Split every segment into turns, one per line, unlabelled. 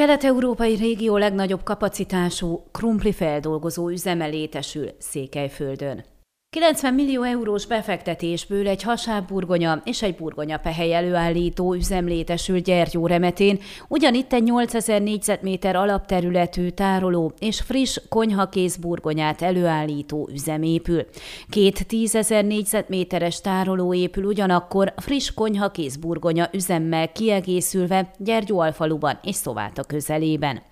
Kelet-európai régió legnagyobb kapacitású krumpli feldolgozó üzeme létesül Székelyföldön. 90 millió eurós befektetésből egy hasábburgonya és egy burgonyapehely előállító üzem létesült Gyergyó remetén, ugyanitt egy 8000 négyzetméter alapterületű tároló és friss konyhakész burgonyát előállító üzem épül. Két 10 négyzetméteres tároló épül ugyanakkor friss konyhakész burgonya üzemmel kiegészülve Gyergyó alfaluban és Szováta közelében.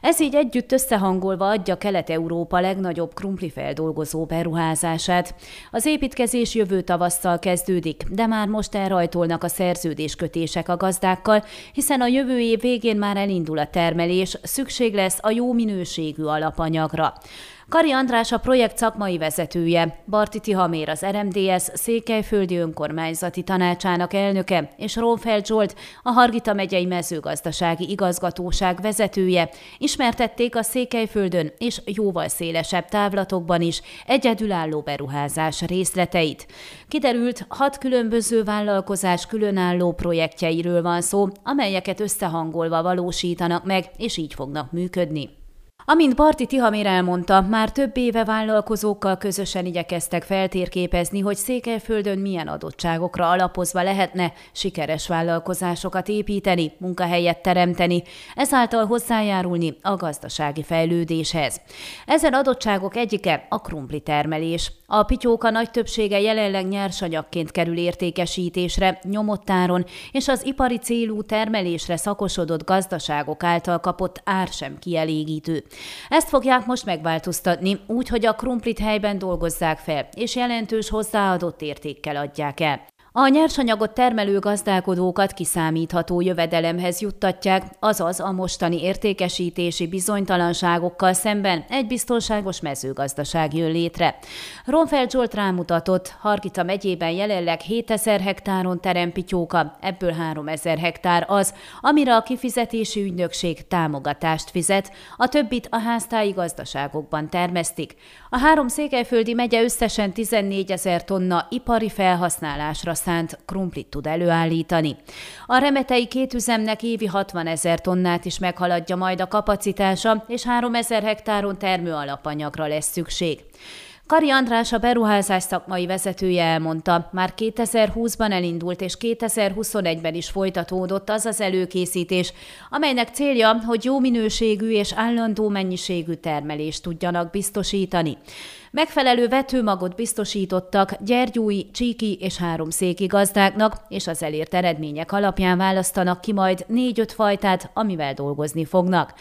Ez így együtt összehangolva adja Kelet-Európa legnagyobb krumplifeldolgozó beruházását, az építkezés jövő tavasszal kezdődik, de már most elrajtolnak a szerződéskötések a gazdákkal, hiszen a jövő év végén már elindul a termelés, szükség lesz a jó minőségű alapanyagra. Kari András a projekt szakmai vezetője, Barti Tihamér az RMDS Székelyföldi Önkormányzati Tanácsának elnöke, és Rónfeld Zsolt, a Hargita megyei mezőgazdasági igazgatóság vezetője ismertették a Székelyföldön és jóval szélesebb távlatokban is egyedülálló beruházás részleteit. Kiderült, hat különböző vállalkozás különálló projektjeiről van szó, amelyeket összehangolva valósítanak meg, és így fognak működni. Amint Barti Tihamér elmondta, már több éve vállalkozókkal közösen igyekeztek feltérképezni, hogy Székelyföldön milyen adottságokra alapozva lehetne sikeres vállalkozásokat építeni, munkahelyet teremteni, ezáltal hozzájárulni a gazdasági fejlődéshez. Ezen adottságok egyike a krumpli termelés. A pityóka nagy többsége jelenleg nyersanyagként kerül értékesítésre, nyomottáron, és az ipari célú termelésre szakosodott gazdaságok által kapott ár sem kielégítő. Ezt fogják most megváltoztatni, úgy, hogy a krumplit helyben dolgozzák fel, és jelentős hozzáadott értékkel adják el. A nyersanyagot termelő gazdálkodókat kiszámítható jövedelemhez juttatják, azaz a mostani értékesítési bizonytalanságokkal szemben egy biztonságos mezőgazdaság jön létre. Ronfeld Zsolt rámutatott, Hargita megyében jelenleg 7000 hektáron terem pityóka, ebből 3000 hektár az, amire a kifizetési ügynökség támogatást fizet, a többit a háztáji gazdaságokban termesztik. A három székelyföldi megye összesen 14 ezer tonna ipari felhasználásra szánt krumplit tud előállítani. A remetei két üzemnek évi 60 ezer tonnát is meghaladja majd a kapacitása, és 3 ezer hektáron termőalapanyagra lesz szükség. Kari András a beruházás szakmai vezetője elmondta, már 2020-ban elindult és 2021-ben is folytatódott az az előkészítés, amelynek célja, hogy jó minőségű és állandó mennyiségű termelést tudjanak biztosítani. Megfelelő vetőmagot biztosítottak gyergyúi, csíki és háromszéki gazdáknak, és az elért eredmények alapján választanak ki majd négy-öt fajtát, amivel dolgozni fognak.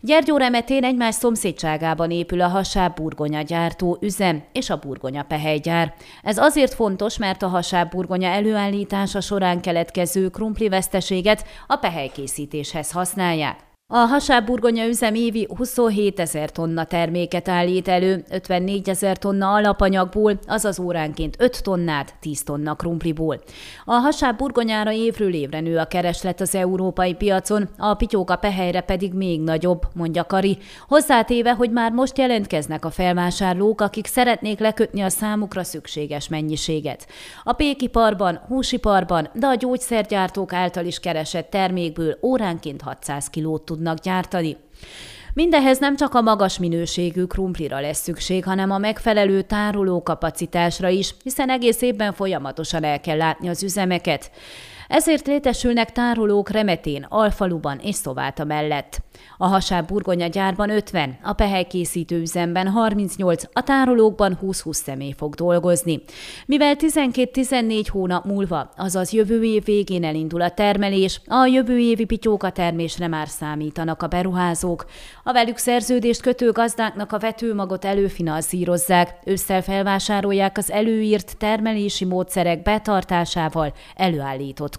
Gyergyó remetén egymás szomszédságában épül a hasább burgonya gyártó üzem és a burgonya pehelygyár. Ez azért fontos, mert a hasább burgonya előállítása során keletkező krumpli veszteséget a pehelykészítéshez használják. A hasábburgonya üzem évi 27 ezer tonna terméket állít elő, 54 ezer tonna alapanyagból, azaz óránként 5 tonnát, 10 tonna krumpliból. A hasábburgonyára évről évre nő a kereslet az európai piacon, a pityóka pehelyre pedig még nagyobb, mondja Kari, hozzátéve, hogy már most jelentkeznek a felvásárlók, akik szeretnék lekötni a számukra szükséges mennyiséget. A pékiparban, húsiparban, de a gyógyszergyártók által is keresett termékből óránként 600 kilót tud tudnak gyártani. Mindehhez nem csak a magas minőségű krumplira lesz szükség, hanem a megfelelő tárolókapacitásra is, hiszen egész évben folyamatosan el kell látni az üzemeket. Ezért létesülnek tárolók Remetén, Alfaluban és Szováta mellett. A hasább burgonya gyárban 50, a pehelykészítő üzemben 38, a tárolókban 20-20 személy fog dolgozni. Mivel 12-14 hónap múlva, azaz jövő év végén elindul a termelés, a jövő évi pityóka termésre már számítanak a beruházók. A velük szerződést kötő gazdáknak a vetőmagot előfinanszírozzák, ősszel felvásárolják az előírt termelési módszerek betartásával előállított